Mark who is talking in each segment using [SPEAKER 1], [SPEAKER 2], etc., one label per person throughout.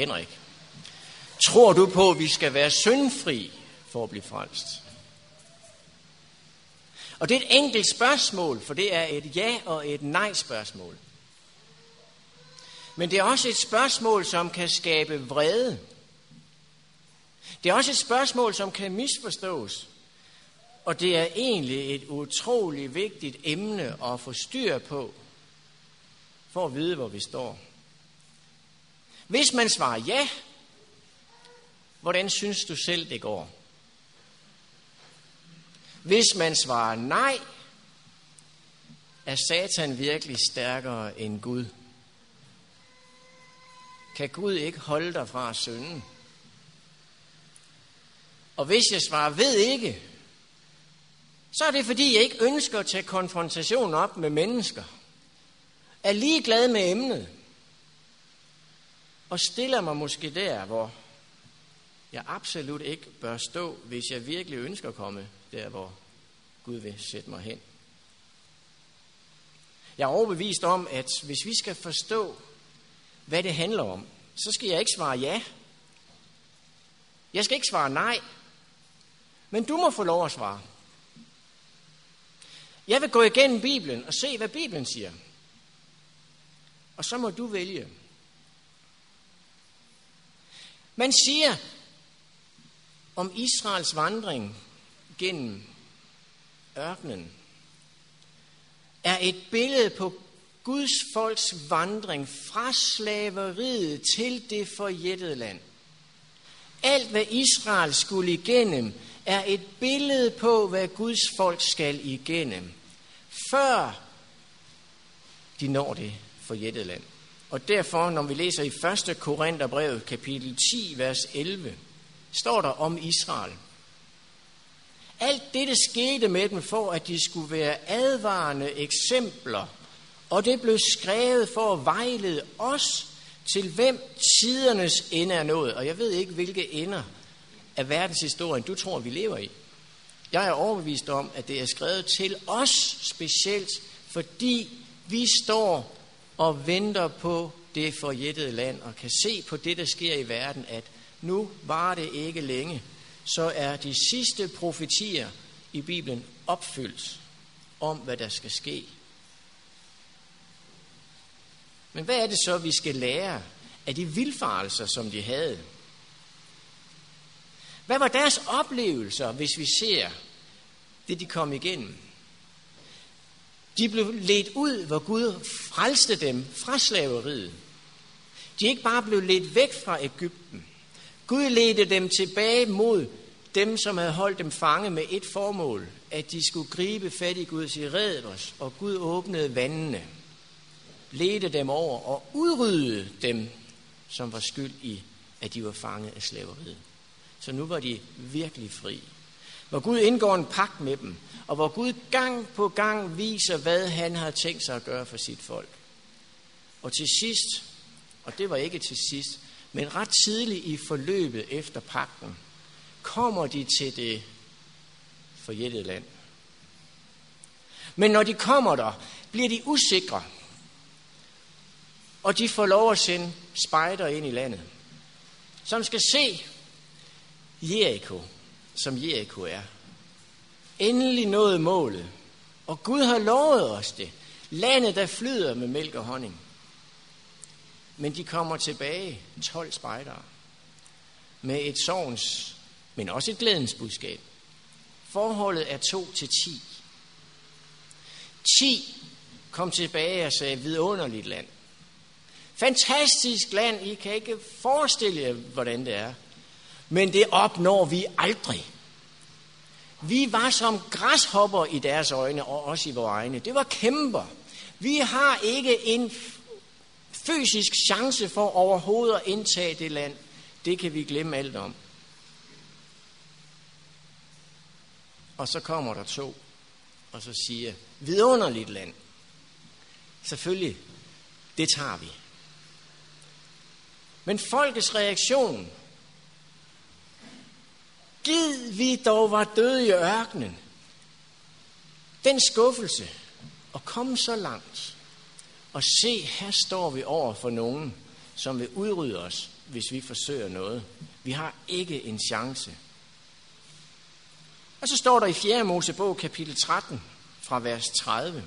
[SPEAKER 1] Henrik, tror du på, at vi skal være syndfri for at blive frelst? Og det er et enkelt spørgsmål, for det er et ja og et nej spørgsmål. Men det er også et spørgsmål, som kan skabe vrede. Det er også et spørgsmål, som kan misforstås. Og det er egentlig et utroligt vigtigt emne at få styr på, for at vide, hvor vi står. Hvis man svarer ja, hvordan synes du selv, det går? Hvis man svarer nej, er Satan virkelig stærkere end Gud? Kan Gud ikke holde dig fra synden? Og hvis jeg svarer ved ikke, så er det fordi, jeg ikke ønsker at tage konfrontation op med mennesker. Er ligeglad med emnet. Og stiller mig måske der, hvor jeg absolut ikke bør stå, hvis jeg virkelig ønsker at komme der, hvor Gud vil sætte mig hen. Jeg er overbevist om, at hvis vi skal forstå, hvad det handler om, så skal jeg ikke svare ja. Jeg skal ikke svare nej. Men du må få lov at svare. Jeg vil gå igennem Bibelen og se, hvad Bibelen siger. Og så må du vælge. Man siger om Israels vandring gennem ørkenen, er et billede på Guds folks vandring fra slaveriet til det forjættede land. Alt, hvad Israel skulle igennem, er et billede på, hvad Guds folk skal igennem, før de når det forjættede land. Og derfor, når vi læser i 1. Korintherbrevet, kapitel 10, vers 11, står der om Israel. Alt dette skete med dem for, at de skulle være advarende eksempler, og det blev skrevet for at vejlede os til hvem tidernes ende er nået. Og jeg ved ikke, hvilke ender af verdenshistorien du tror, vi lever i. Jeg er overbevist om, at det er skrevet til os specielt, fordi vi står og venter på det forjættede land, og kan se på det, der sker i verden, at nu var det ikke længe, så er de sidste profetier i Bibelen opfyldt om, hvad der skal ske. Men hvad er det så, vi skal lære af de vilfarelser, som de havde? Hvad var deres oplevelser, hvis vi ser det, de kom igennem? De blev ledt ud, hvor Gud frelste dem fra slaveriet. De ikke bare blev ledt væk fra Ægypten. Gud ledte dem tilbage mod dem, som havde holdt dem fange med et formål, at de skulle gribe fat i Gud i red os, og Gud åbnede vandene, ledte dem over og udryddede dem, som var skyld i, at de var fanget af slaveriet. Så nu var de virkelig fri. Hvor Gud indgår en pagt med dem, og hvor Gud gang på gang viser, hvad han har tænkt sig at gøre for sit folk. Og til sidst, og det var ikke til sidst, men ret tidligt i forløbet efter pagten, kommer de til det forjættede land. Men når de kommer der, bliver de usikre. Og de får lov at sende spejder ind i landet, som skal se Jericho, som Jericho er. Endelig nået målet. Og Gud har lovet os det. Landet, der flyder med mælk og honning. Men de kommer tilbage, 12 spejdere, med et sorgens, men også et glædens budskab. Forholdet er 2 til 10. 10 kom tilbage og sagde, vidunderligt land. Fantastisk land, I kan ikke forestille jer, hvordan det er. Men det opnår vi aldrig. Vi var som græshopper i deres øjne, og også i vores egne. Det var kæmper. Vi har ikke en fysisk chance for overhovedet at indtage det land. Det kan vi glemme alt om. Og så kommer der to, og så siger, vidunderligt land. Selvfølgelig, det tager vi. Men folkets reaktion, Gid vi dog var døde i ørkenen. Den skuffelse at komme så langt og se, her står vi over for nogen, som vil udrydde os hvis vi forsøger noget. Vi har ikke en chance. Og så står der i 4. Mosebog kapitel 13 fra vers 30.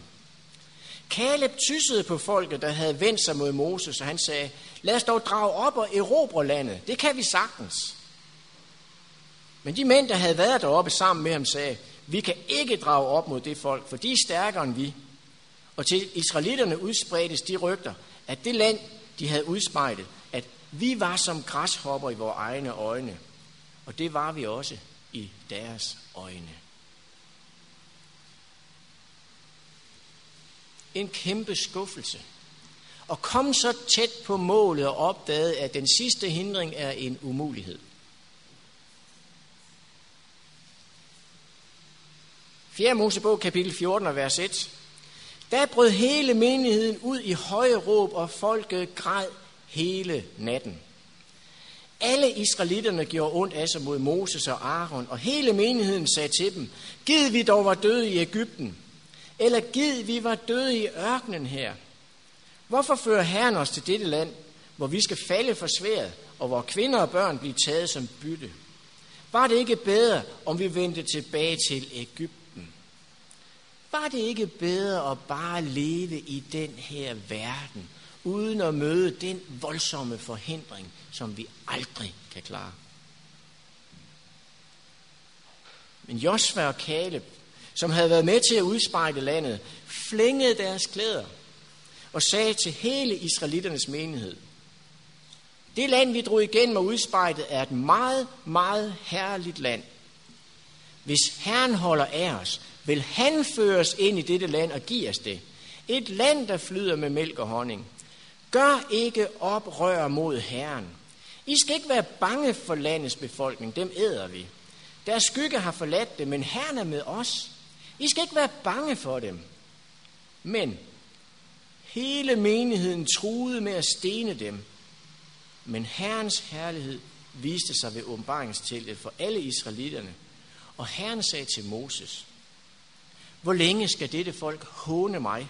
[SPEAKER 1] Kaleb tyssede på folket, der havde vendt sig mod Moses, og han sagde, lad os dog drage op og erobre landet. Det kan vi sagtens. Men de mænd, der havde været deroppe sammen med ham, sagde, vi kan ikke drage op mod det folk, for de er stærkere end vi. Og til israelitterne udspredtes de rygter, at det land, de havde udspejlet, at vi var som græshopper i vores egne øjne. Og det var vi også i deres øjne. En kæmpe skuffelse. Og kom så tæt på målet og opdagede, at den sidste hindring er en umulighed. 4. Mosebog, kapitel 14, vers 1. Da brød hele menigheden ud i høje råb, og folket græd hele natten. Alle israelitterne gjorde ondt af sig mod Moses og Aaron, og hele menigheden sagde til dem, Gid vi dog var døde i Ægypten, eller gid vi var døde i ørkenen her. Hvorfor fører Herren os til dette land, hvor vi skal falde for sværet, og hvor kvinder og børn bliver taget som bytte? Var det ikke bedre, om vi vendte tilbage til Ægypten? Var det ikke bedre at bare leve i den her verden, uden at møde den voldsomme forhindring, som vi aldrig kan klare? Men Josva og Kaleb, som havde været med til at udspejle landet, flængede deres klæder og sagde til hele israeliternes menighed, det land, vi drog igennem og udspejlet, er et meget, meget herligt land. Hvis Herren holder af os, vil han føre os ind i dette land og give os det. Et land, der flyder med mælk og honning. Gør ikke oprør mod Herren. I skal ikke være bange for landets befolkning, dem æder vi. Deres skygge har forladt det, men Herren er med os. I skal ikke være bange for dem. Men hele menigheden truede med at stene dem. Men Herrens herlighed viste sig ved åbenbaringsteltet for alle israelitterne. Og Herren sagde til Moses, hvor længe skal dette folk håne mig?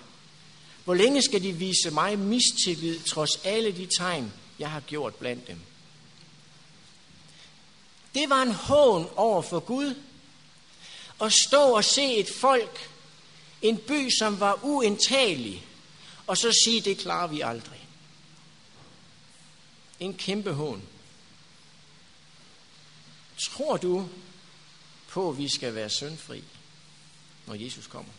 [SPEAKER 1] Hvor længe skal de vise mig mistillid, trods alle de tegn, jeg har gjort blandt dem? Det var en hån over for Gud at stå og se et folk, en by, som var uindtagelig, og så sige, det klarer vi aldrig. En kæmpe hån. Tror du på, at vi skal være syndfri? Når Jesus kommer.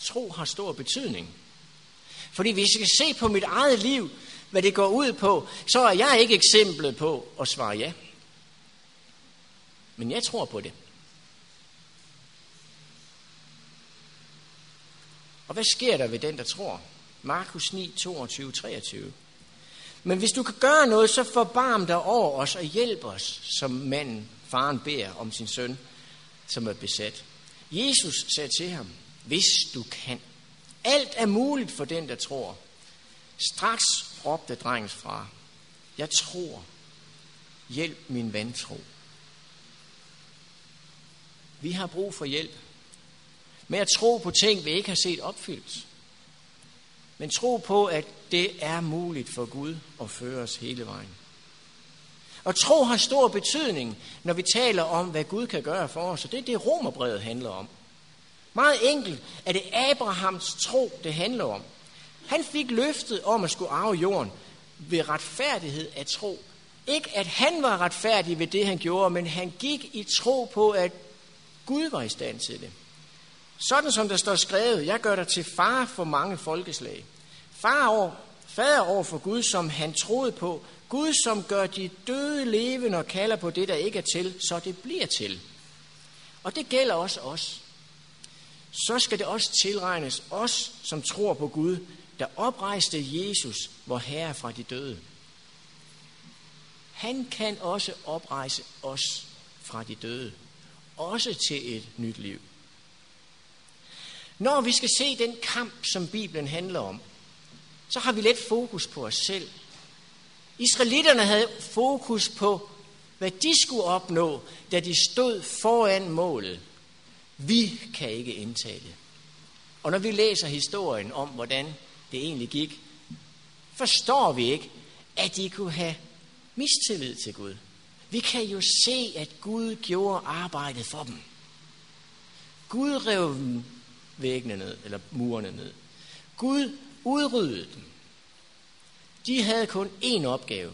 [SPEAKER 1] Tro har stor betydning. Fordi hvis jeg skal se på mit eget liv, hvad det går ud på, så er jeg ikke eksemplet på at svare ja. Men jeg tror på det. Og hvad sker der ved den, der tror? Markus 9, 22, 23. Men hvis du kan gøre noget, så forbarm dig over os og hjælp os, som manden, faren beder om sin søn, som er besat. Jesus sagde til ham, hvis du kan. Alt er muligt for den, der tror. Straks råbte drengens far, jeg tror, hjælp min vantro. Vi har brug for hjælp med at tro på ting, vi ikke har set opfyldt. Men tro på, at det er muligt for Gud at føre os hele vejen. Og tro har stor betydning, når vi taler om, hvad Gud kan gøre for os. Og det er det, romerbrevet handler om. Meget enkelt er det Abrahams tro, det handler om. Han fik løftet om at skulle arve jorden ved retfærdighed af tro. Ikke at han var retfærdig ved det, han gjorde, men han gik i tro på, at Gud var i stand til det. Sådan som der står skrevet, jeg gør dig til far for mange folkeslag. Far over, fader over for Gud, som han troede på, Gud, som gør de døde levende og kalder på det, der ikke er til, så det bliver til. Og det gælder også os. Så skal det også tilregnes os, som tror på Gud, der oprejste Jesus, vor Herre fra de døde. Han kan også oprejse os fra de døde, også til et nyt liv. Når vi skal se den kamp, som Bibelen handler om, så har vi let fokus på os selv – Israelitterne havde fokus på, hvad de skulle opnå, da de stod foran målet. Vi kan ikke indtage det. Og når vi læser historien om, hvordan det egentlig gik, forstår vi ikke, at de kunne have mistillid til Gud. Vi kan jo se, at Gud gjorde arbejdet for dem. Gud rev væggene ned, eller murene ned. Gud udryddede dem. De havde kun én opgave,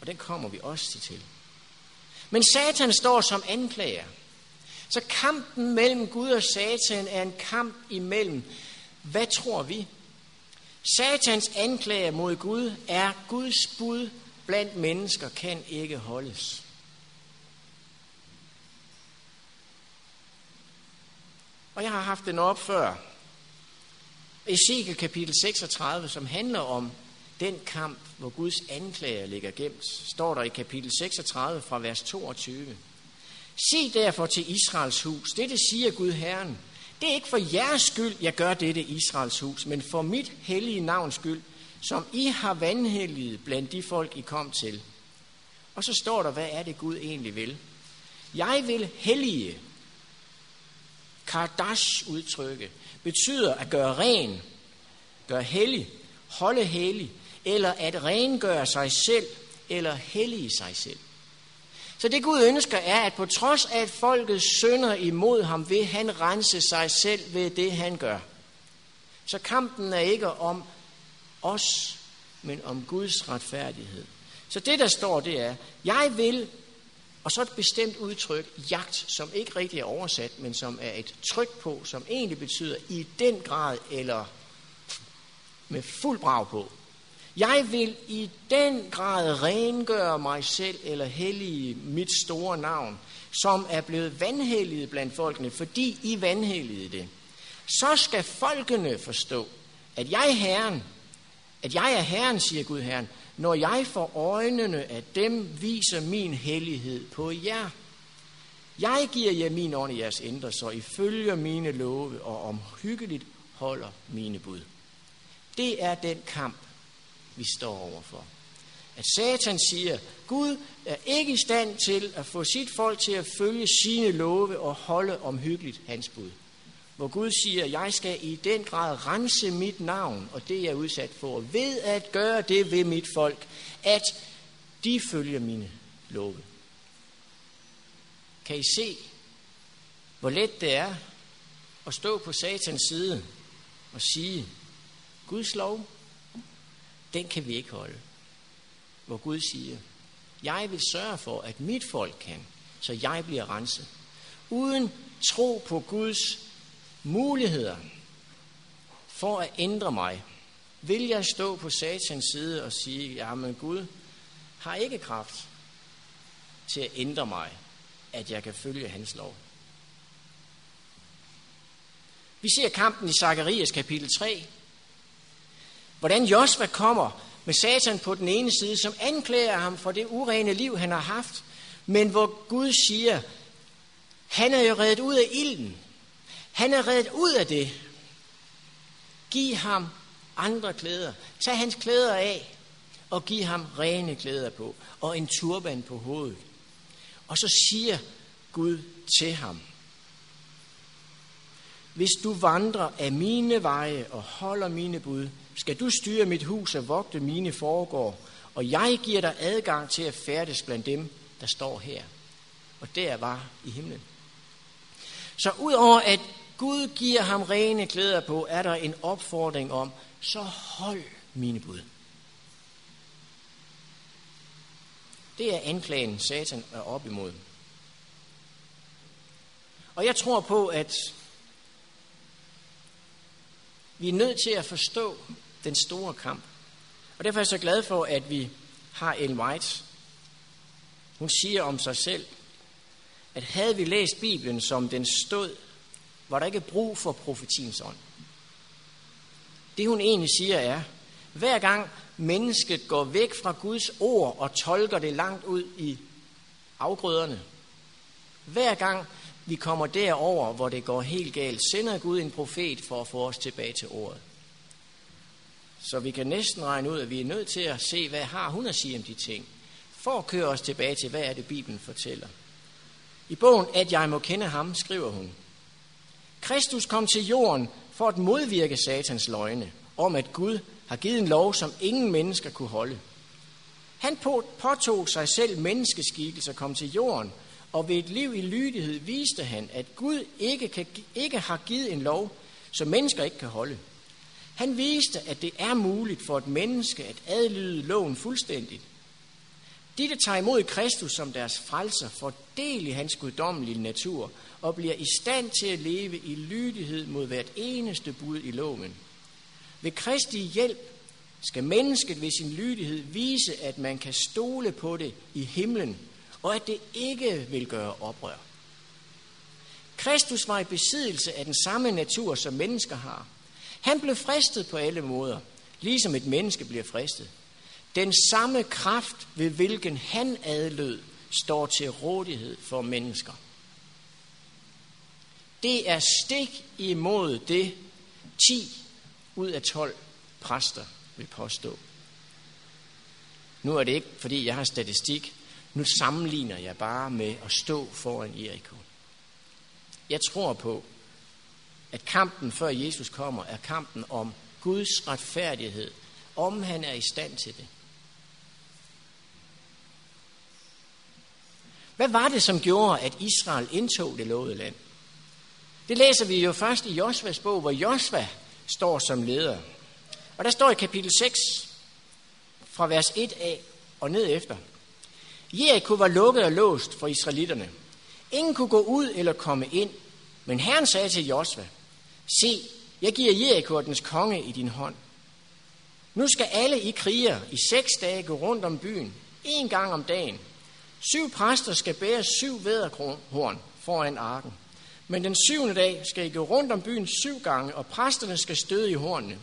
[SPEAKER 1] og den kommer vi også til. Men Satan står som anklager. Så kampen mellem Gud og Satan er en kamp imellem, hvad tror vi? Satans anklager mod Gud er Guds bud blandt mennesker kan ikke holdes. Og jeg har haft den op før. Ezekiel kapitel 36, som handler om den kamp, hvor Guds anklager ligger gemt, står der i kapitel 36 fra vers 22. Sig derfor til Israels hus, dette siger Gud Herren, det er ikke for jeres skyld, jeg gør dette Israels hus, men for mit hellige navns skyld, som I har vandhelliget blandt de folk, I kom til. Og så står der, hvad er det Gud egentlig vil? Jeg vil hellige. Kardash udtrykke betyder at gøre ren, gøre hellig, holde hellig, eller at rengøre sig selv, eller hellige sig selv. Så det Gud ønsker er, at på trods af at folket synder imod ham, vil han rense sig selv ved det, han gør. Så kampen er ikke om os, men om Guds retfærdighed. Så det, der står, det er, jeg vil, og så et bestemt udtryk, jagt, som ikke rigtig er oversat, men som er et tryk på, som egentlig betyder i den grad, eller med fuld brag på. Jeg vil i den grad rengøre mig selv eller hellige mit store navn, som er blevet vandhelliget blandt folkene, fordi I vandhelligede det. Så skal folkene forstå, at jeg Herren, at jeg er Herren, siger Gud Herren, når jeg for øjnene af dem viser min hellighed på jer. Jeg giver jer min ånd i jeres indre, så I følger mine love og omhyggeligt holder mine bud. Det er den kamp, vi står overfor. At Satan siger, Gud er ikke i stand til at få sit folk til at følge sine love og holde omhyggeligt hans bud. Hvor Gud siger, jeg skal i den grad rense mit navn, og det er udsat for, ved at gøre det ved mit folk, at de følger mine love. Kan I se, hvor let det er at stå på satans side og sige, Guds lov, den kan vi ikke holde. Hvor Gud siger, jeg vil sørge for, at mit folk kan, så jeg bliver renset. Uden tro på Guds muligheder for at ændre mig, vil jeg stå på satans side og sige, ja, men Gud har ikke kraft til at ændre mig, at jeg kan følge hans lov. Vi ser kampen i Zakarias kapitel 3, Hvordan Josva kommer med Satan på den ene side, som anklager ham for det urene liv, han har haft, men hvor Gud siger, han er jo reddet ud af ilden. Han er reddet ud af det. Giv ham andre klæder. Tag hans klæder af, og giv ham rene klæder på, og en turban på hovedet. Og så siger Gud til ham, hvis du vandrer af mine veje og holder mine bud, skal du styre mit hus og vogte mine foregår, og jeg giver dig adgang til at færdes blandt dem, der står her. Og der var i himlen. Så udover at Gud giver ham rene klæder på, er der en opfordring om, så hold mine bud. Det er anklagen, Satan er op imod. Og jeg tror på, at vi er nødt til at forstå den store kamp. Og derfor er jeg så glad for, at vi har Ellen White. Hun siger om sig selv, at havde vi læst Bibelen, som den stod, var der ikke brug for profetiens ånd. Det hun egentlig siger er, hver gang mennesket går væk fra Guds ord og tolker det langt ud i afgrøderne, hver gang vi kommer derover, hvor det går helt galt, sender Gud en profet for at få os tilbage til ordet. Så vi kan næsten regne ud, at vi er nødt til at se, hvad har hun at sige om de ting. For at køre os tilbage til, hvad er det, Bibelen fortæller. I bogen, at jeg må kende ham, skriver hun. Kristus kom til jorden for at modvirke satans løgne om, at Gud har givet en lov, som ingen mennesker kunne holde. Han påtog sig selv menneskeskikkelse og kom til jorden, og ved et liv i lydighed viste han, at Gud ikke, kan, ikke har givet en lov, som mennesker ikke kan holde. Han viste, at det er muligt for et menneske at adlyde loven fuldstændigt. De, der tager imod Kristus som deres frelser, får del i hans guddommelige natur og bliver i stand til at leve i lydighed mod hvert eneste bud i loven. Ved Kristi hjælp skal mennesket ved sin lydighed vise, at man kan stole på det i himlen, og at det ikke vil gøre oprør. Kristus var i besiddelse af den samme natur, som mennesker har. Han blev fristet på alle måder, ligesom et menneske bliver fristet. Den samme kraft, ved hvilken han adlød, står til rådighed for mennesker. Det er stik imod det 10 ud af 12 præster vil påstå. Nu er det ikke, fordi jeg har statistik. Nu sammenligner jeg bare med at stå foran Jericho. Jeg tror på, at kampen før Jesus kommer, er kampen om Guds retfærdighed, om han er i stand til det. Hvad var det, som gjorde, at Israel indtog det lovede land? Det læser vi jo først i Josvas bog, hvor Josva står som leder. Og der står i kapitel 6, fra vers 1a og ned efter. Jericho var lukket og låst for israelitterne. Ingen kunne gå ud eller komme ind, men Herren sagde til Josva, Se, jeg giver Jericho dens konge i din hånd. Nu skal alle i kriger i seks dage gå rundt om byen, en gang om dagen. Syv præster skal bære syv væderhorn foran arken. Men den syvende dag skal I gå rundt om byen syv gange, og præsterne skal støde i hornene.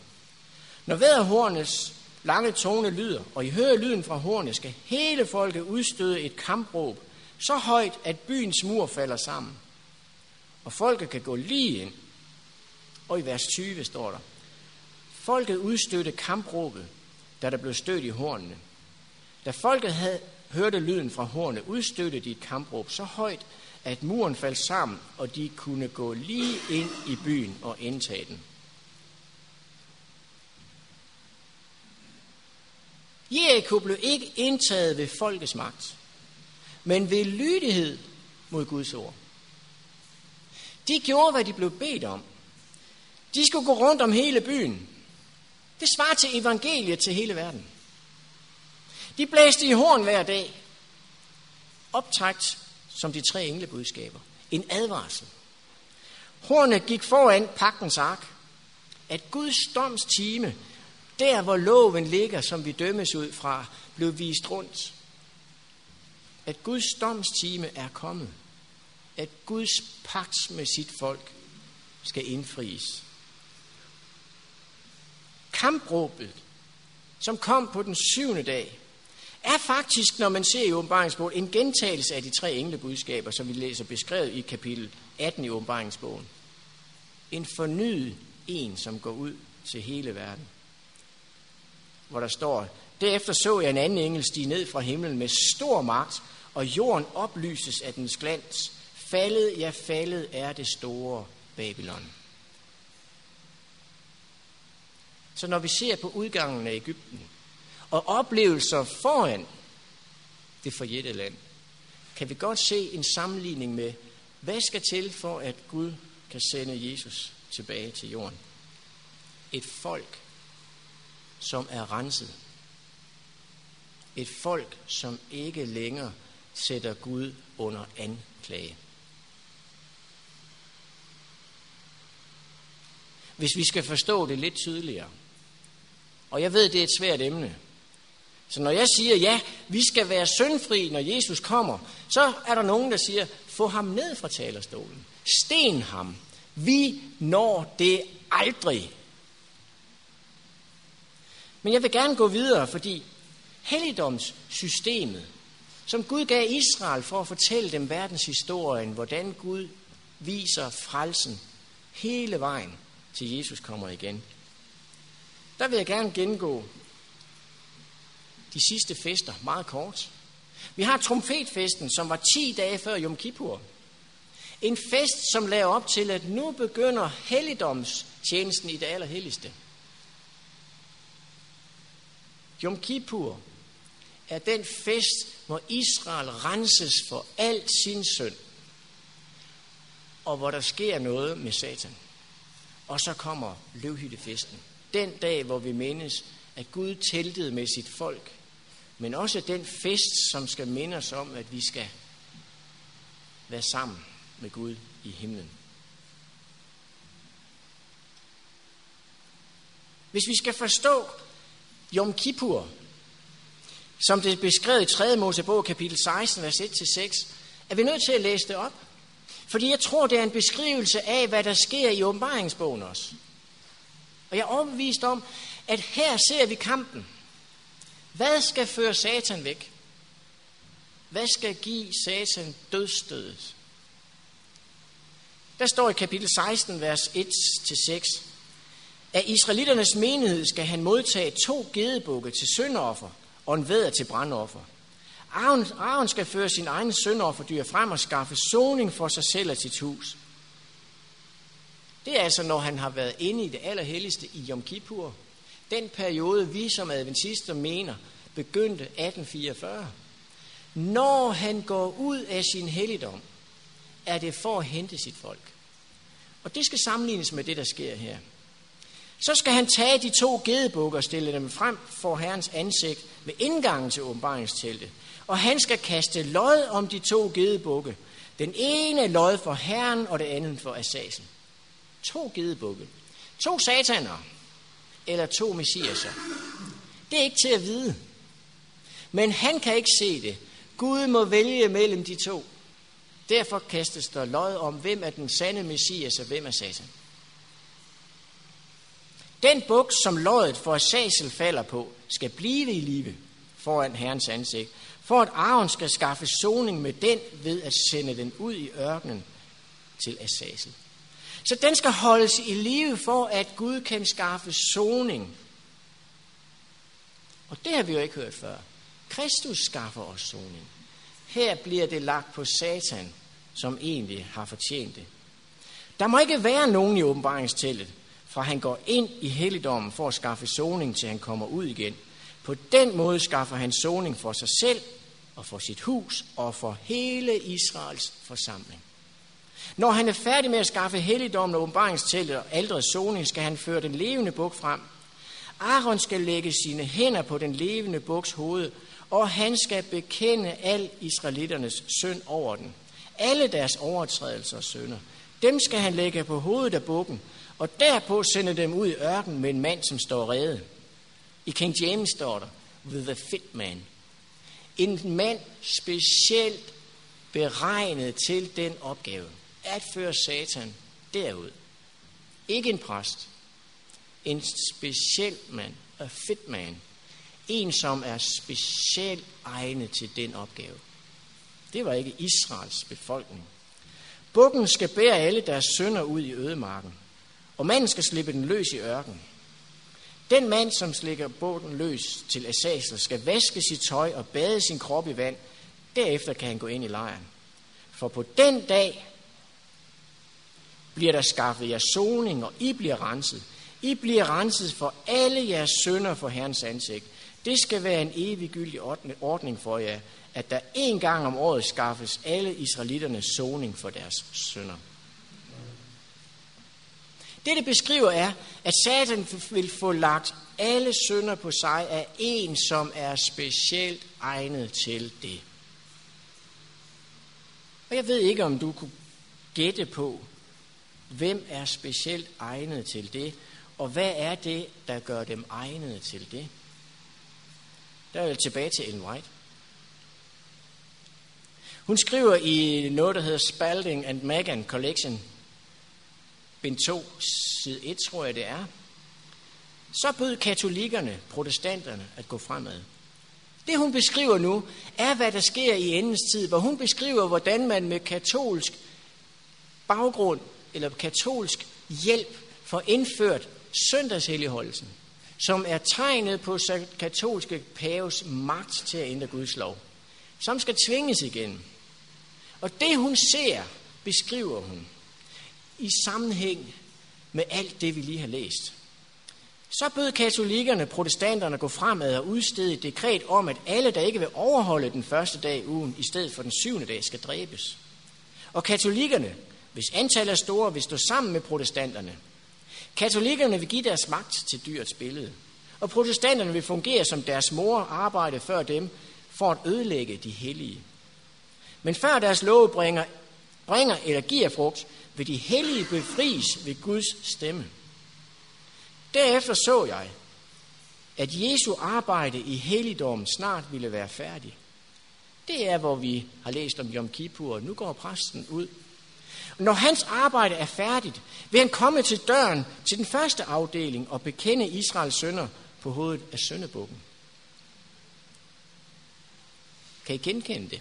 [SPEAKER 1] Når væderhornets lange tone lyder, og I hører lyden fra hornene, skal hele folket udstøde et kampråb, så højt, at byens mur falder sammen. Og folket kan gå lige ind. Og i vers 20 står der, Folket udstødte kampråbet, da der blev stødt i hornene. Da folket havde hørte lyden fra hornene, udstødte de et kampråb så højt, at muren faldt sammen, og de kunne gå lige ind i byen og indtage den. Jericho blev ikke indtaget ved folkets magt, men ved lydighed mod Guds ord. De gjorde, hvad de blev bedt om. De skulle gå rundt om hele byen. Det svarer til evangeliet til hele verden. De blæste i horn hver dag. Optagt som de tre englebudskaber. En advarsel. Hornet gik foran pagtens ark. At Guds doms time, der hvor loven ligger, som vi dømmes ud fra, blev vist rundt. At Guds doms time er kommet. At Guds pagt med sit folk skal indfries. Kampråbet, som kom på den syvende dag, er faktisk, når man ser i åbenbaringsbogen, en gentagelse af de tre englebudskaber, som vi læser beskrevet i kapitel 18 i åbenbaringsbogen. En fornyet en, som går ud til hele verden. Hvor der står, derefter så jeg en anden engel stige ned fra himlen med stor magt, og jorden oplyses af dens glans. Faldet, ja faldet er det store Babylon. Så når vi ser på udgangen af Ægypten, og oplevelser foran det forjættede land, kan vi godt se en sammenligning med, hvad skal til for, at Gud kan sende Jesus tilbage til jorden? Et folk, som er renset. Et folk, som ikke længere sætter Gud under anklage. Hvis vi skal forstå det lidt tydeligere, og jeg ved, det er et svært emne, så når jeg siger, ja, vi skal være syndfri, når Jesus kommer, så er der nogen, der siger, få ham ned fra talerstolen. Sten ham. Vi når det aldrig. Men jeg vil gerne gå videre, fordi helligdomssystemet, som Gud gav Israel for at fortælle dem verdenshistorien, hvordan Gud viser frelsen hele vejen til Jesus kommer igen. Der vil jeg gerne gengå de sidste fester meget kort. Vi har trompetfesten, som var 10 dage før Yom Kippur. En fest, som laver op til, at nu begynder helligdomstjenesten i det allerhelligste. Yom Kippur er den fest, hvor Israel renses for al sin synd, og hvor der sker noget med Satan. Og så kommer løvhyttefesten. Den dag, hvor vi mindes, at Gud teltede med sit folk, men også den fest, som skal minde os om, at vi skal være sammen med Gud i himlen. Hvis vi skal forstå Yom Kippur, som det er beskrevet i 3. Mosebog kapitel 16, vers 1-6, er vi nødt til at læse det op. Fordi jeg tror, det er en beskrivelse af, hvad der sker i åbenbaringsbogen også. Og jeg er overbevist om, at her ser vi kampen. Hvad skal føre Satan væk? Hvad skal give Satan dødstødet? Der står i kapitel 16, vers 1-6, at israelitternes menighed skal han modtage to gedebukke til syndoffer og en væder til brandoffer. Arven, Aaron skal føre sin egen syndofferdyr frem og skaffe soning for sig selv og sit hus. Det er altså, når han har været inde i det allerhelligste i Yom Kippur. Den periode, vi som adventister mener, begyndte 1844. Når han går ud af sin helligdom, er det for at hente sit folk. Og det skal sammenlignes med det, der sker her. Så skal han tage de to gedebukker og stille dem frem for Herrens ansigt ved indgangen til åbenbaringsteltet. Og han skal kaste lod om de to gedebukke. Den ene lod for Herren, og det andet for Asasen. To gedebukke. To sataner. Eller to messiaser. Det er ikke til at vide. Men han kan ikke se det. Gud må vælge mellem de to. Derfor kastes der lod om, hvem er den sande messias og hvem er satan. Den buk, som loddet for Asasel falder på, skal blive i live foran Herrens ansigt, for at Aaron skal skaffe soning med den ved at sende den ud i ørkenen til Asasel. Så den skal holdes i live for, at Gud kan skaffe soning. Og det har vi jo ikke hørt før. Kristus skaffer os soning. Her bliver det lagt på Satan, som egentlig har fortjent det. Der må ikke være nogen i åbenbaringsteltet, fra han går ind i helligdommen for at skaffe soning, til han kommer ud igen. På den måde skaffer han soning for sig selv og for sit hus og for hele Israels forsamling. Når han er færdig med at skaffe helligdommen og åbenbaringsteltet og aldrets soning, skal han føre den levende buk frem. Aaron skal lægge sine hænder på den levende buks hoved, og han skal bekende al israelitternes synd over den. Alle deres overtrædelser og synder. Dem skal han lægge på hovedet af bukken, og derpå sende dem ud i ørken med en mand, som står rede. I King James står der, with a fit man. En mand specielt beregnet til den opgave, at føre Satan derud. Ikke en præst. En speciel mand, a fit man. En, som er specielt egnet til den opgave. Det var ikke Israels befolkning. Bukken skal bære alle deres sønder ud i ødemarken, og manden skal slippe den løs i ørken. Den mand, som slikker båden løs til Asasel, skal vaske sit tøj og bade sin krop i vand. Derefter kan han gå ind i lejren. For på den dag bliver der skaffet jer soning, og I bliver renset. I bliver renset for alle jeres sønder for Herrens ansigt. Det skal være en eviggyldig ordning for jer, at der en gang om året skaffes alle israelitternes soning for deres sønder. Det, det beskriver, er, at Satan vil få lagt alle synder på sig af en, som er specielt egnet til det. Og jeg ved ikke, om du kunne gætte på, hvem er specielt egnet til det, og hvad er det, der gør dem egnet til det? Der er jeg tilbage til Ellen White. Hun skriver i noget, der hedder Spalding and Megan Collection, bind 2, side 1, tror jeg det er, så bød katolikkerne, protestanterne, at gå fremad. Det hun beskriver nu, er hvad der sker i endens tid, hvor hun beskriver, hvordan man med katolsk baggrund, eller katolsk hjælp, for indført søndagshelligholdelsen, som er tegnet på katolske paves magt til at ændre Guds lov, som skal tvinges igen. Og det hun ser, beskriver hun i sammenhæng med alt det, vi lige har læst. Så bød katolikkerne protestanterne gå fremad og udstede et dekret om, at alle, der ikke vil overholde den første dag i ugen, i stedet for den syvende dag, skal dræbes. Og katolikkerne, hvis antallet er store, vil stå sammen med protestanterne. Katolikkerne vil give deres magt til dyrets billede, og protestanterne vil fungere som deres mor arbejde før dem for at ødelægge de hellige. Men før deres love bringer, bringer eller giver frugt, vil de hellige befries ved Guds stemme. Derefter så jeg, at Jesu arbejde i helligdommen snart ville være færdig. Det er, hvor vi har læst om Yom Kippur, og nu går præsten ud. Når hans arbejde er færdigt, vil han komme til døren til den første afdeling og bekende Israels sønder på hovedet af søndebukken. Kan I genkende det?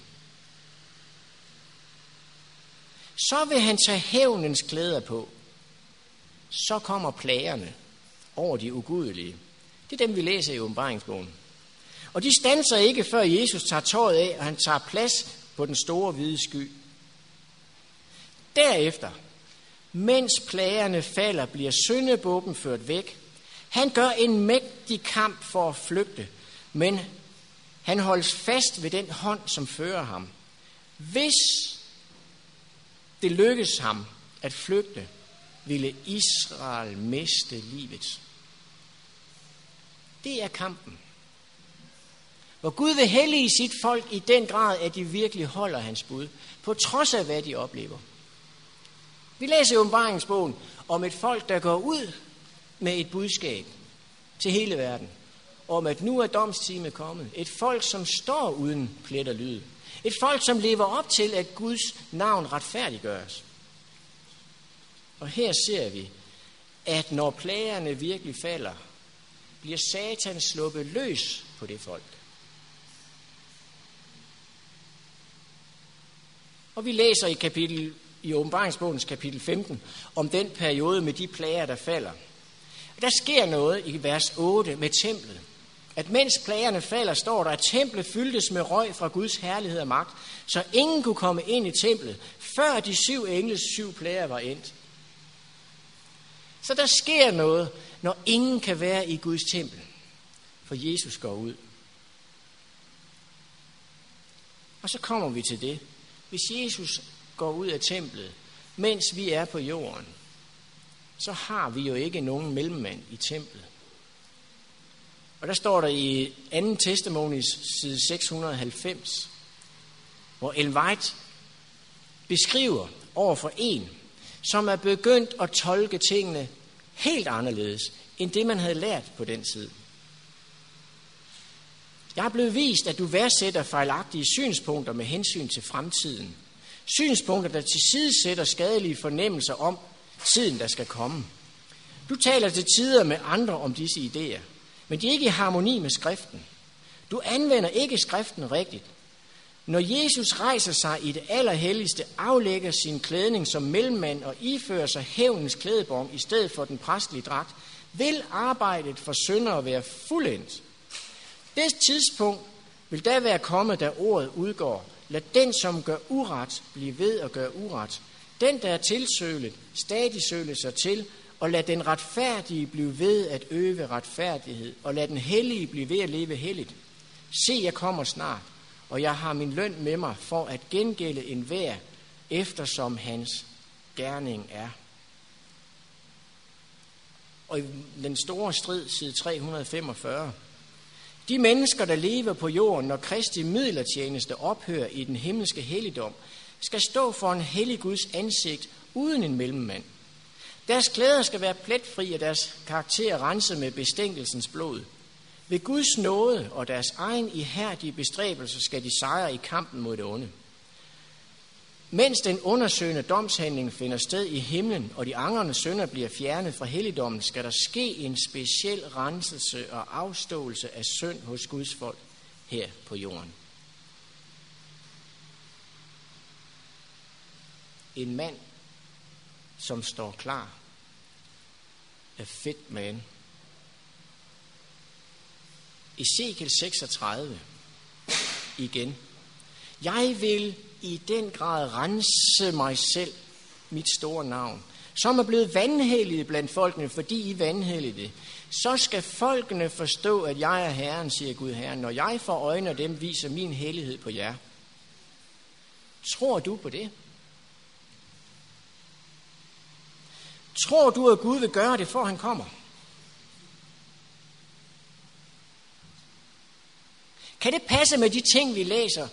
[SPEAKER 1] Så vil han tage hævnens klæder på. Så kommer plagerne over de ugudelige. Det er dem, vi læser i åbenbaringsbogen. Og de standser ikke, før Jesus tager tøjet af, og han tager plads på den store hvide sky. Derefter, mens plagerne falder, bliver syndebåben ført væk. Han gør en mægtig kamp for at flygte, men han holdes fast ved den hånd, som fører ham. Hvis det lykkes ham at flygte, ville Israel miste livet. Det er kampen. Hvor Gud vil hellige sit folk i den grad, at de virkelig holder hans bud, på trods af hvad de oplever. Vi læser i åbenbaringsbogen om et folk, der går ud med et budskab til hele verden, om at nu er domstime kommet. Et folk, som står uden plet og lyd. Et folk, som lever op til, at Guds navn retfærdiggøres. Og her ser vi, at når plagerne virkelig falder, bliver Satan sluppet løs på det folk. Og vi læser i kapitel i åbenbaringsbogens kapitel 15 om den periode med de plager, der falder. Der sker noget i vers 8 med templet. At mens plagerne falder, står der, at templet fyldtes med røg fra Guds herlighed og magt, så ingen kunne komme ind i templet, før de syv engles syv plager var endt. Så der sker noget, når ingen kan være i Guds tempel, for Jesus går ud. Og så kommer vi til det. Hvis Jesus går ud af templet, mens vi er på jorden, så har vi jo ikke nogen mellemmand i templet. Og der står der i 2. testamentis side 690, hvor Ellen White beskriver over for en, som er begyndt at tolke tingene helt anderledes, end det man havde lært på den tid. Jeg er blevet vist, at du værdsætter fejlagtige synspunkter med hensyn til fremtiden. Synspunkter, der tilsidesætter skadelige fornemmelser om tiden, der skal komme. Du taler til tider med andre om disse idéer, men de er ikke i harmoni med skriften. Du anvender ikke skriften rigtigt. Når Jesus rejser sig i det allerhelligste, aflægger sin klædning som mellemmand og ifører sig hævnens klædebom i stedet for den præstlige dragt, vil arbejdet for syndere være fuldendt. Det tidspunkt vil da være kommet, da ordet udgår. Lad den, som gør uret, blive ved at gøre uret. Den, der er tilsølet, stadig søle sig til, og lad den retfærdige blive ved at øve retfærdighed, og lad den hellige blive ved at leve helligt. Se, jeg kommer snart, og jeg har min løn med mig for at gengælde enhver, eftersom hans gerning er. Og i den store strid, side 345, de mennesker, der lever på jorden, når Kristi midlertjeneste ophører i den himmelske helligdom, skal stå for en hellig Guds ansigt uden en mellemmand. Deres klæder skal være pletfri og deres karakter renset med bestænkelsens blod. Ved Guds nåde og deres egen ihærdige bestræbelser skal de sejre i kampen mod det onde. Mens den undersøgende domshandling finder sted i himlen, og de angrende sønder bliver fjernet fra helligdommen, skal der ske en speciel renselse og afståelse af synd hos Guds folk her på jorden. En mand, som står klar, er fedt man. Ezekiel 36 igen. Jeg vil i den grad rense mig selv mit store navn, som er blevet vandhellige blandt folkene, fordi I vandhellige det, så skal folkene forstå, at jeg er Herren, siger Gud Herren, når jeg får øjne af dem, viser min hellighed på jer. Tror du på det? Tror du, at Gud vil gøre det, for han kommer? Kan det passe med de ting, vi læser,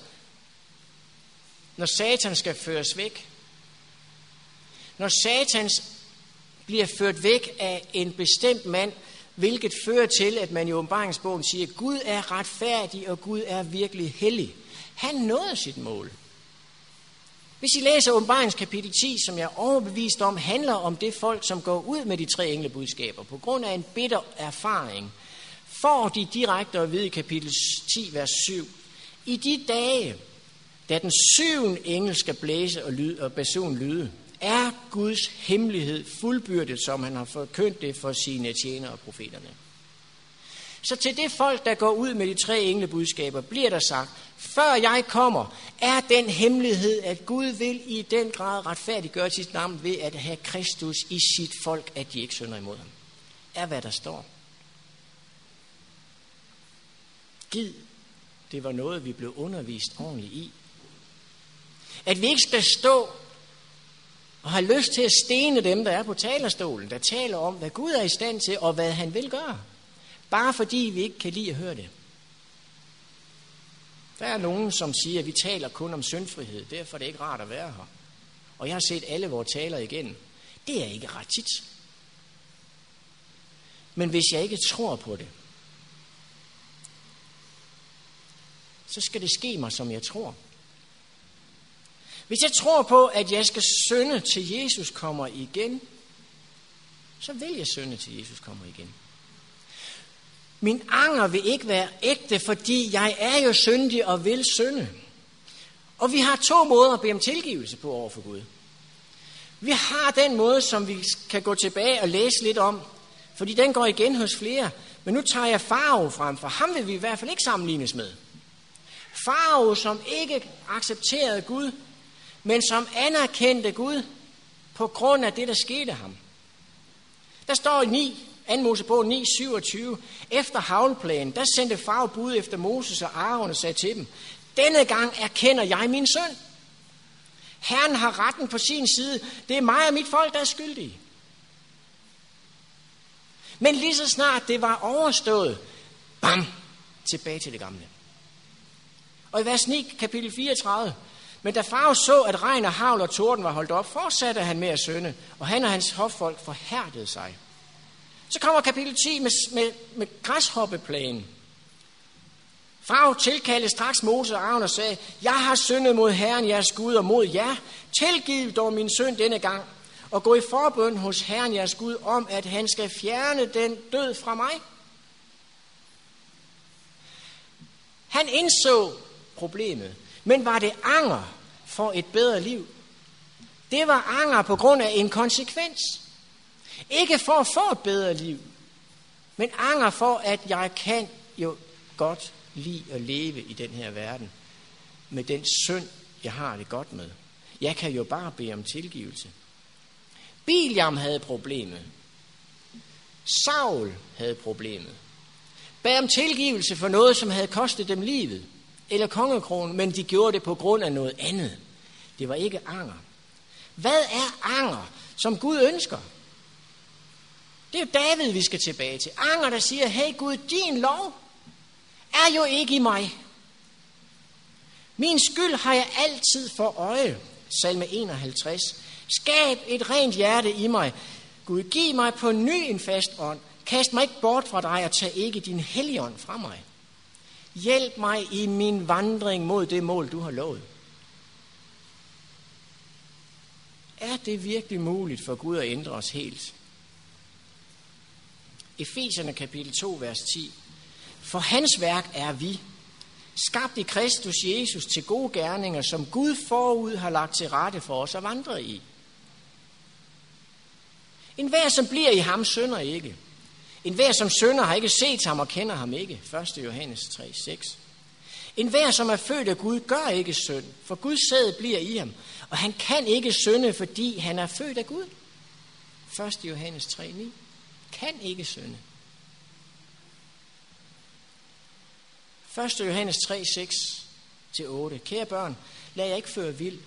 [SPEAKER 1] når Satan skal føres væk? Når Satans bliver ført væk af en bestemt mand, hvilket fører til, at man i åbenbaringsbogen siger, at Gud er retfærdig, og Gud er virkelig hellig. Han nåede sit mål. Hvis I læser åbenbaringskapitel 10, som jeg er overbevist om, handler om det folk, som går ud med de tre englebudskaber, på grund af en bitter erfaring, får de direkte at vide i kapitel 10, vers 7. I de dage, da den syvende engel skal blæse og, lyde, og basun lyde, er Guds hemmelighed fuldbyrdet, som han har forkyndt det for sine tjenere og profeterne. Så til det folk, der går ud med de tre englebudskaber, bliver der sagt, før jeg kommer, er den hemmelighed, at Gud vil i den grad retfærdiggøre sit navn ved at have Kristus i sit folk, at de ikke synder imod ham. Er hvad der står. Gid, det var noget, vi blev undervist ordentligt i. At vi ikke skal stå og have lyst til at stene dem, der er på talerstolen, der taler om, hvad Gud er i stand til, og hvad han vil gøre. Bare fordi vi ikke kan lide at høre det. Der er nogen, som siger, at vi taler kun om syndfrihed, derfor er det ikke rart at være her. Og jeg har set alle vores taler igen. Det er ikke ret tit. Men hvis jeg ikke tror på det, så skal det ske mig, som jeg tror. Hvis jeg tror på, at jeg skal synde til Jesus kommer igen, så vil jeg synde til Jesus kommer igen. Min anger vil ikke være ægte, fordi jeg er jo syndig og vil synde. Og vi har to måder at bede om tilgivelse på over for Gud. Vi har den måde, som vi kan gå tilbage og læse lidt om, fordi den går igen hos flere. Men nu tager jeg Farve frem, for ham vil vi i hvert fald ikke sammenlignes med. Farve, som ikke accepterede Gud, men som anerkendte Gud på grund af det, der skete ham. Der står i 9, 2. Mosebog 9, 27. Efter havlplanen, der sendte far bud efter Moses og Aaron og sagde til dem, denne gang erkender jeg min søn. Herren har retten på sin side. Det er mig og mit folk, der er skyldige. Men lige så snart det var overstået, bam, tilbage til det gamle. Og i vers 9, kapitel 34, men da far så, at regn og havl og torden var holdt op, fortsatte han med at sønde, og han og hans hoffolk forhærdede sig. Så kommer kapitel 10 med, med, med græshoppeplanen. Farv tilkaldte straks Moses og Aaron og sagde, Jeg har syndet mod Herren jeres Gud og mod jer. Tilgiv dog min synd denne gang, og gå i forbøn hos Herren jeres Gud om, at han skal fjerne den død fra mig. Han indså problemet, men var det anger for et bedre liv? Det var anger på grund af en konsekvens. Ikke for at få et bedre liv, men anger for, at jeg kan jo godt lide at leve i den her verden med den synd, jeg har det godt med. Jeg kan jo bare bede om tilgivelse. Biliam havde problemet. Saul havde problemet. Bad om tilgivelse for noget, som havde kostet dem livet, eller kongekronen, men de gjorde det på grund af noget andet. Det var ikke anger. Hvad er anger, som Gud ønsker? Det er jo David, vi skal tilbage til. Anger, der siger, hey Gud, din lov er jo ikke i mig. Min skyld har jeg altid for øje. Salme 51. Skab et rent hjerte i mig. Gud, giv mig på ny en fast ånd. Kast mig ikke bort fra dig og tag ikke din helligånd fra mig. Hjælp mig i min vandring mod det mål, du har lovet. Er det virkelig muligt for Gud at ændre os helt? Efeserne kapitel 2, vers 10. For hans værk er vi, skabt i Kristus Jesus til gode gerninger, som Gud forud har lagt til rette for os at vandre i. En hver, som bliver i ham, synder ikke. En hver, som synder, har ikke set ham og kender ham ikke. 1. Johannes 3, 6. En hver, som er født af Gud, gør ikke synd, for Guds sæd bliver i ham. Og han kan ikke synde, fordi han er født af Gud. 1. Johannes 3, 9. Kan ikke synde. 1. Johannes 3, 6-8. Kære børn, lad jer ikke føre vild.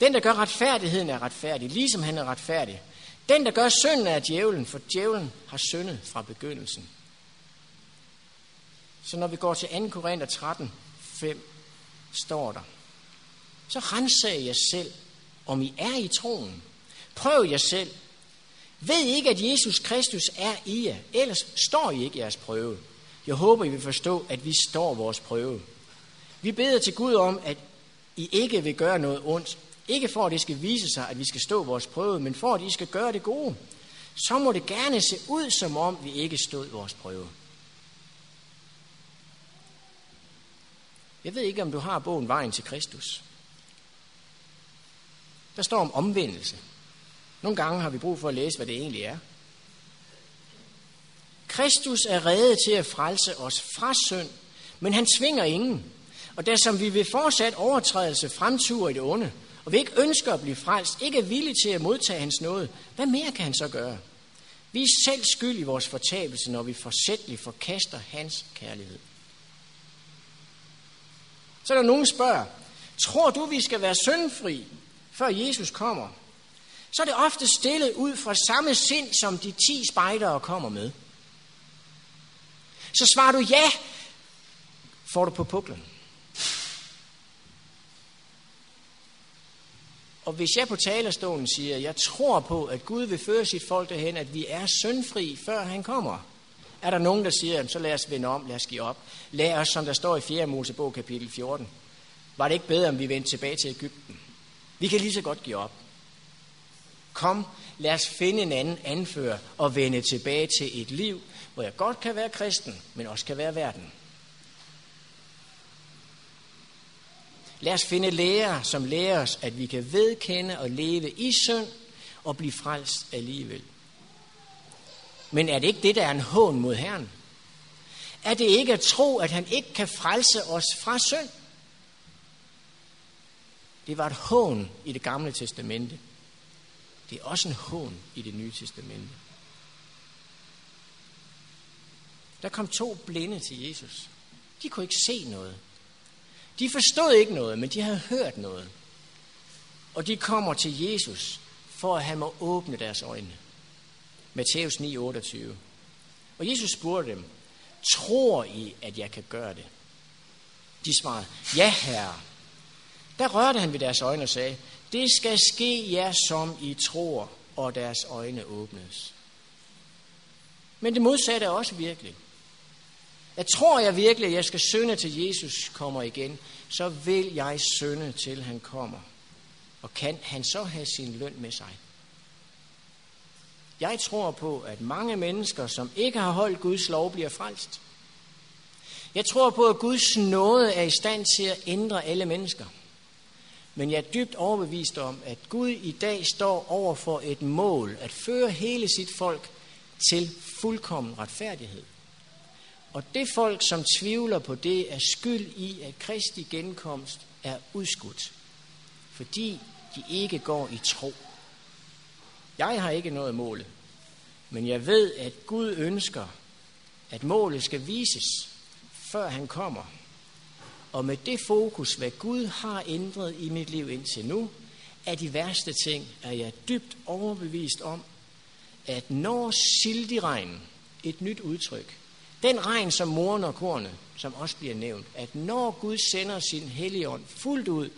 [SPEAKER 1] Den, der gør retfærdigheden, er retfærdig, ligesom han er retfærdig. Den, der gør synden, er djævlen, for djævlen har syndet fra begyndelsen. Så når vi går til 2. Korinther 13, 5, står der, så renser jer selv, om I er i troen. Prøv jer selv. Ved I ikke, at Jesus Kristus er i jer, ellers står I ikke jeres prøve. Jeg håber, I vil forstå, at vi står vores prøve. Vi beder til Gud om, at I ikke vil gøre noget ondt. Ikke for, at det skal vise sig, at vi skal stå vores prøve, men for, at I skal gøre det gode. Så må det gerne se ud, som om vi ikke stod vores prøve. Jeg ved ikke, om du har bogen Vejen til Kristus. Der står om omvendelse. Nogle gange har vi brug for at læse, hvad det egentlig er. Kristus er reddet til at frelse os fra synd, men han tvinger ingen. Og der som vi ved fortsat overtrædelse fremturer i det onde, og vi ikke ønsker at blive frelst, ikke er villige til at modtage hans nåde, hvad mere kan han så gøre? Vi er selv skyld i vores fortabelse, når vi forsætteligt forkaster hans kærlighed. Så er der nogen, spørger, tror du, vi skal være syndfri, før Jesus kommer? Så er det ofte stillet ud fra samme sind, som de ti spejdere kommer med. Så svarer du ja, får du på puklen. Og hvis jeg på talerstolen siger, jeg tror på, at Gud vil føre sit folk derhen, at vi er syndfri, før han kommer, er der nogen, der siger, så lad os vende om, lad os give op. Lad os, som der står i 4. Mosebog kapitel 14. Var det ikke bedre, om vi vendte tilbage til Ægypten? Vi kan lige så godt give op. Kom, lad os finde en anden anfører og vende tilbage til et liv, hvor jeg godt kan være kristen, men også kan være verden. Lad os finde lærer, som lærer os, at vi kan vedkende og leve i synd og blive frelst alligevel. Men er det ikke det, der er en hån mod Herren? Er det ikke at tro, at han ikke kan frelse os fra synd? Det var et hån i det gamle testamente. Det er også en hån i det nye testamente. Der kom to blinde til Jesus. De kunne ikke se noget. De forstod ikke noget, men de havde hørt noget. Og de kommer til Jesus, for at han må åbne deres øjne. Matthæus 9, 28. Og Jesus spurgte dem, tror I, at jeg kan gøre det? De svarede, ja herre. Der rørte han ved deres øjne og sagde, det skal ske jer, som I tror, og deres øjne åbnes. Men det modsatte er også virkelig. Jeg tror jeg virkelig, at jeg skal synde til Jesus kommer igen, så vil jeg synde til han kommer. Og kan han så have sin løn med sig? Jeg tror på, at mange mennesker, som ikke har holdt Guds lov, bliver frelst. Jeg tror på, at Guds nåde er i stand til at ændre alle mennesker. Men jeg er dybt overbevist om, at Gud i dag står over for et mål at føre hele sit folk til fuldkommen retfærdighed. Og det folk, som tvivler på det, er skyld i, at Kristi genkomst er udskudt, fordi de ikke går i tro. Jeg har ikke nået målet, men jeg ved, at Gud ønsker, at målet skal vises, før han kommer. Og med det fokus, hvad Gud har ændret i mit liv indtil nu, er de værste ting, er jeg dybt overbevist om, at når sildiregnen, et nyt udtryk, den regn, som moren og kornet, som også bliver nævnt, at når Gud sender sin hellige ånd fuldt ud,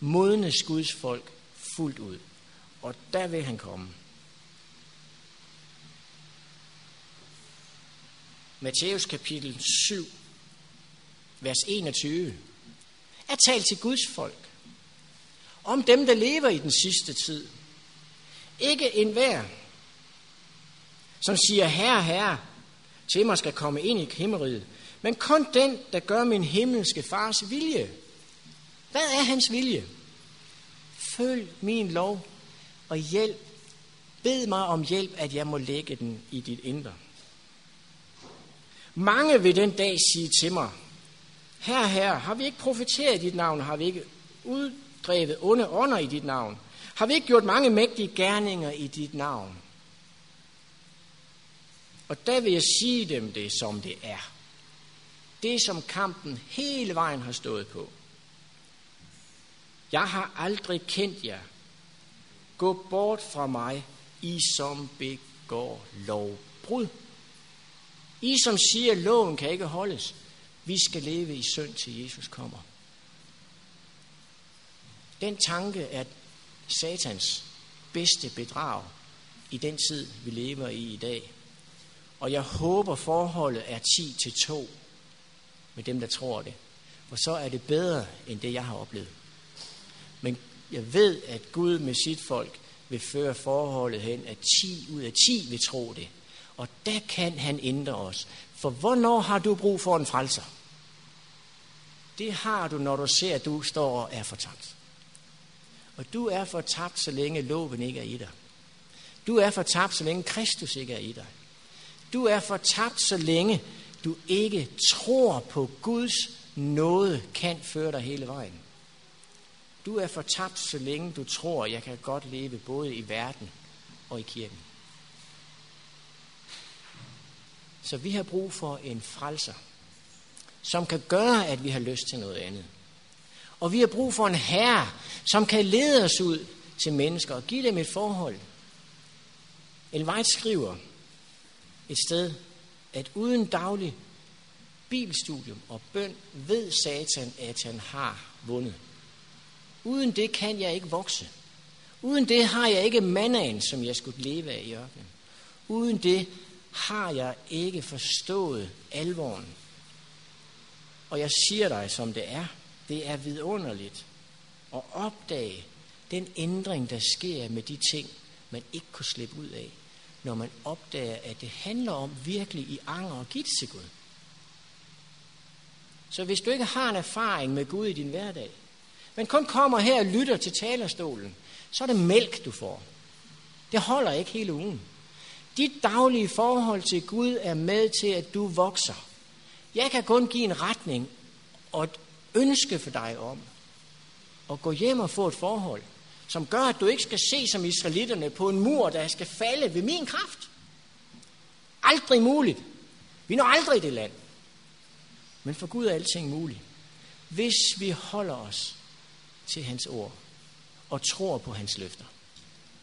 [SPEAKER 1] modnes Guds folk fuldt ud. Og der vil han komme. Matthæus kapitel 7, vers 21, er talt til Guds folk. Om dem, der lever i den sidste tid. Ikke enhver, som siger, herre, herre, til mig skal komme ind i himmeriget, men kun den, der gør min himmelske fars vilje. Hvad er hans vilje? Følg min lov og hjælp. Bed mig om hjælp, at jeg må lægge den i dit indre. Mange vil den dag sige til mig, Her, her, har vi ikke profeteret i dit navn? Har vi ikke uddrevet onde ånder i dit navn? Har vi ikke gjort mange mægtige gerninger i dit navn? Og der vil jeg sige dem det, som det er. Det, som kampen hele vejen har stået på. Jeg har aldrig kendt jer. Gå bort fra mig, I som begår lovbrud. I som siger, at loven kan ikke holdes. Vi skal leve i synd til Jesus kommer. Den tanke er satans bedste bedrag i den tid, vi lever i i dag. Og jeg håber, forholdet er 10 til 2 med dem, der tror det. For så er det bedre, end det, jeg har oplevet. Men jeg ved, at Gud med sit folk vil føre forholdet hen, at 10 ud af 10 vil tro det. Og der kan han ændre os. For hvornår har du brug for en frelser? Det har du, når du ser, at du står og er fortabt. Og du er fortabt, så længe loven ikke er i dig. Du er fortabt, så længe Kristus ikke er i dig. Du er fortabt, så længe du ikke tror på Guds nåde kan føre dig hele vejen. Du er fortabt, så længe du tror, jeg kan godt leve både i verden og i kirken. Så vi har brug for en frelser, som kan gøre, at vi har lyst til noget andet. Og vi har brug for en herre, som kan lede os ud til mennesker og give dem et forhold. Elvejt skriver et sted, at uden daglig bibelstudium og bøn ved Satan, at han har vundet. Uden det kan jeg ikke vokse. Uden det har jeg ikke mandagen, som jeg skulle leve af i ørkenen. Uden det har jeg ikke forstået alvoren. Og jeg siger dig, som det er, det er vidunderligt at opdage den ændring, der sker med de ting, man ikke kunne slippe ud af, når man opdager, at det handler om virkelig i anger og give til Gud. Så hvis du ikke har en erfaring med Gud i din hverdag, men kun kommer her og lytter til talerstolen, så er det mælk, du får. Det holder ikke hele ugen. Dit daglige forhold til Gud er med til, at du vokser. Jeg kan kun give en retning og et ønske for dig om at gå hjem og få et forhold, som gør, at du ikke skal se som israelitterne på en mur, der skal falde ved min kraft. Aldrig muligt. Vi når aldrig det land. Men for Gud er alting muligt. Hvis vi holder os til hans ord og tror på hans løfter.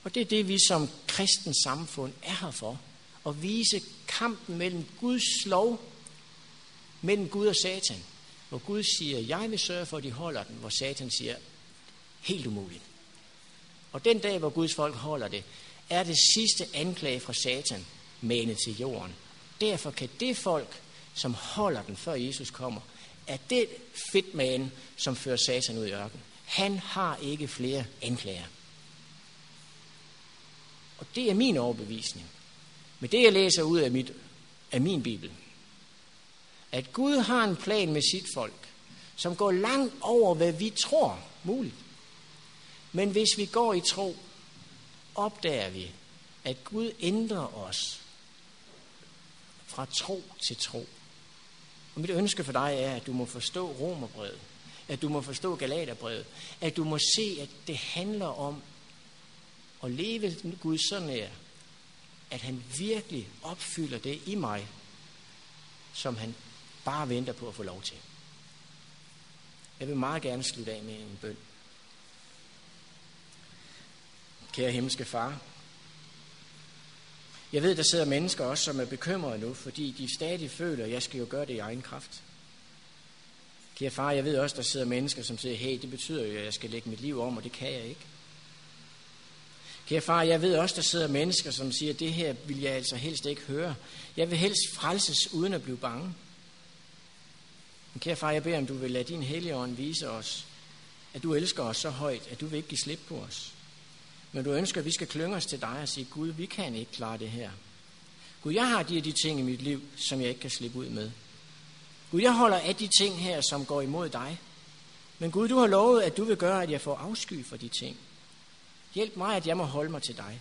[SPEAKER 1] Og det er det, vi som kristens samfund er her for. At vise kampen mellem Guds lov, mellem Gud og Satan. Hvor Gud siger, jeg vil sørge for, at de holder den. Hvor Satan siger, helt umuligt. Og den dag, hvor Guds folk holder det, er det sidste anklage fra Satan manet til jorden. Derfor kan det folk, som holder den, før Jesus kommer, er det fedtmane, som fører Satan ud i ørkenen. Han har ikke flere anklager. Og det er min overbevisning. Men det, jeg læser ud af, mit, af min Bibel, at Gud har en plan med sit folk, som går langt over, hvad vi tror muligt. Men hvis vi går i tro, opdager vi, at Gud ændrer os fra tro til tro. Og mit ønske for dig er, at du må forstå romerbrevet, at du må forstå galaterbrevet, at du må se, at det handler om at leve Gud så nær, at han virkelig opfylder det i mig, som han bare venter på at få lov til. Jeg vil meget gerne slutte af med en bøn. Kære himmelske far, jeg ved, der sidder mennesker også, som er bekymrede nu, fordi de stadig føler, at jeg skal jo gøre det i egen kraft. Kære far, jeg ved også, der sidder mennesker, som siger, hey, det betyder jo, at jeg skal lægge mit liv om, og det kan jeg ikke. Kære far, jeg ved også, der sidder mennesker, som siger, det her vil jeg altså helst ikke høre. Jeg vil helst frelses uden at blive bange. Men kære far, jeg beder, om du vil lade din hellige ånd vise os, at du elsker os så højt, at du vil ikke give slip på os. Men du ønsker, at vi skal klynge os til dig og sige, Gud, vi kan ikke klare det her. Gud, jeg har de og de ting i mit liv, som jeg ikke kan slippe ud med. Gud, jeg holder af de ting her, som går imod dig. Men Gud, du har lovet, at du vil gøre, at jeg får afsky for de ting. Hjælp mig, at jeg må holde mig til dig.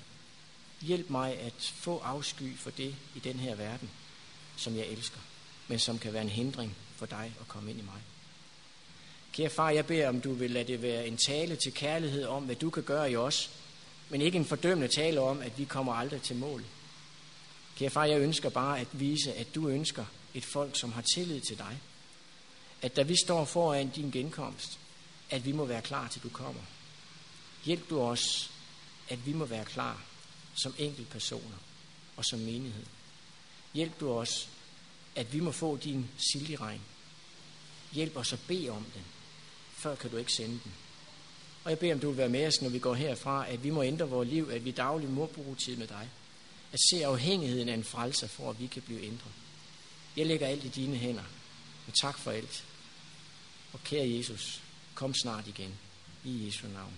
[SPEAKER 1] Hjælp mig at få afsky for det i den her verden, som jeg elsker, men som kan være en hindring for dig at komme ind i mig. Kære far, jeg beder, om du vil lade det være en tale til kærlighed om, hvad du kan gøre i os, men ikke en fordømmende tale om, at vi kommer aldrig til mål. Kære far, jeg ønsker bare at vise, at du ønsker et folk, som har tillid til dig. At da vi står foran din genkomst, at vi må være klar til du kommer. Hjælp du os, at vi må være klar som personer og som menighed. Hjælp du os, at vi må få din silderegn. Hjælp os at bede om den. Før kan du ikke sende den. Og jeg beder, om du vil være med os, når vi går herfra, at vi må ændre vores liv, at vi dagligt må bruge tid med dig. At se afhængigheden af en frelser, for at vi kan blive ændret. Jeg lægger alt i dine hænder. Og tak for alt. Og kære Jesus, kom snart igen. I Jesu navn.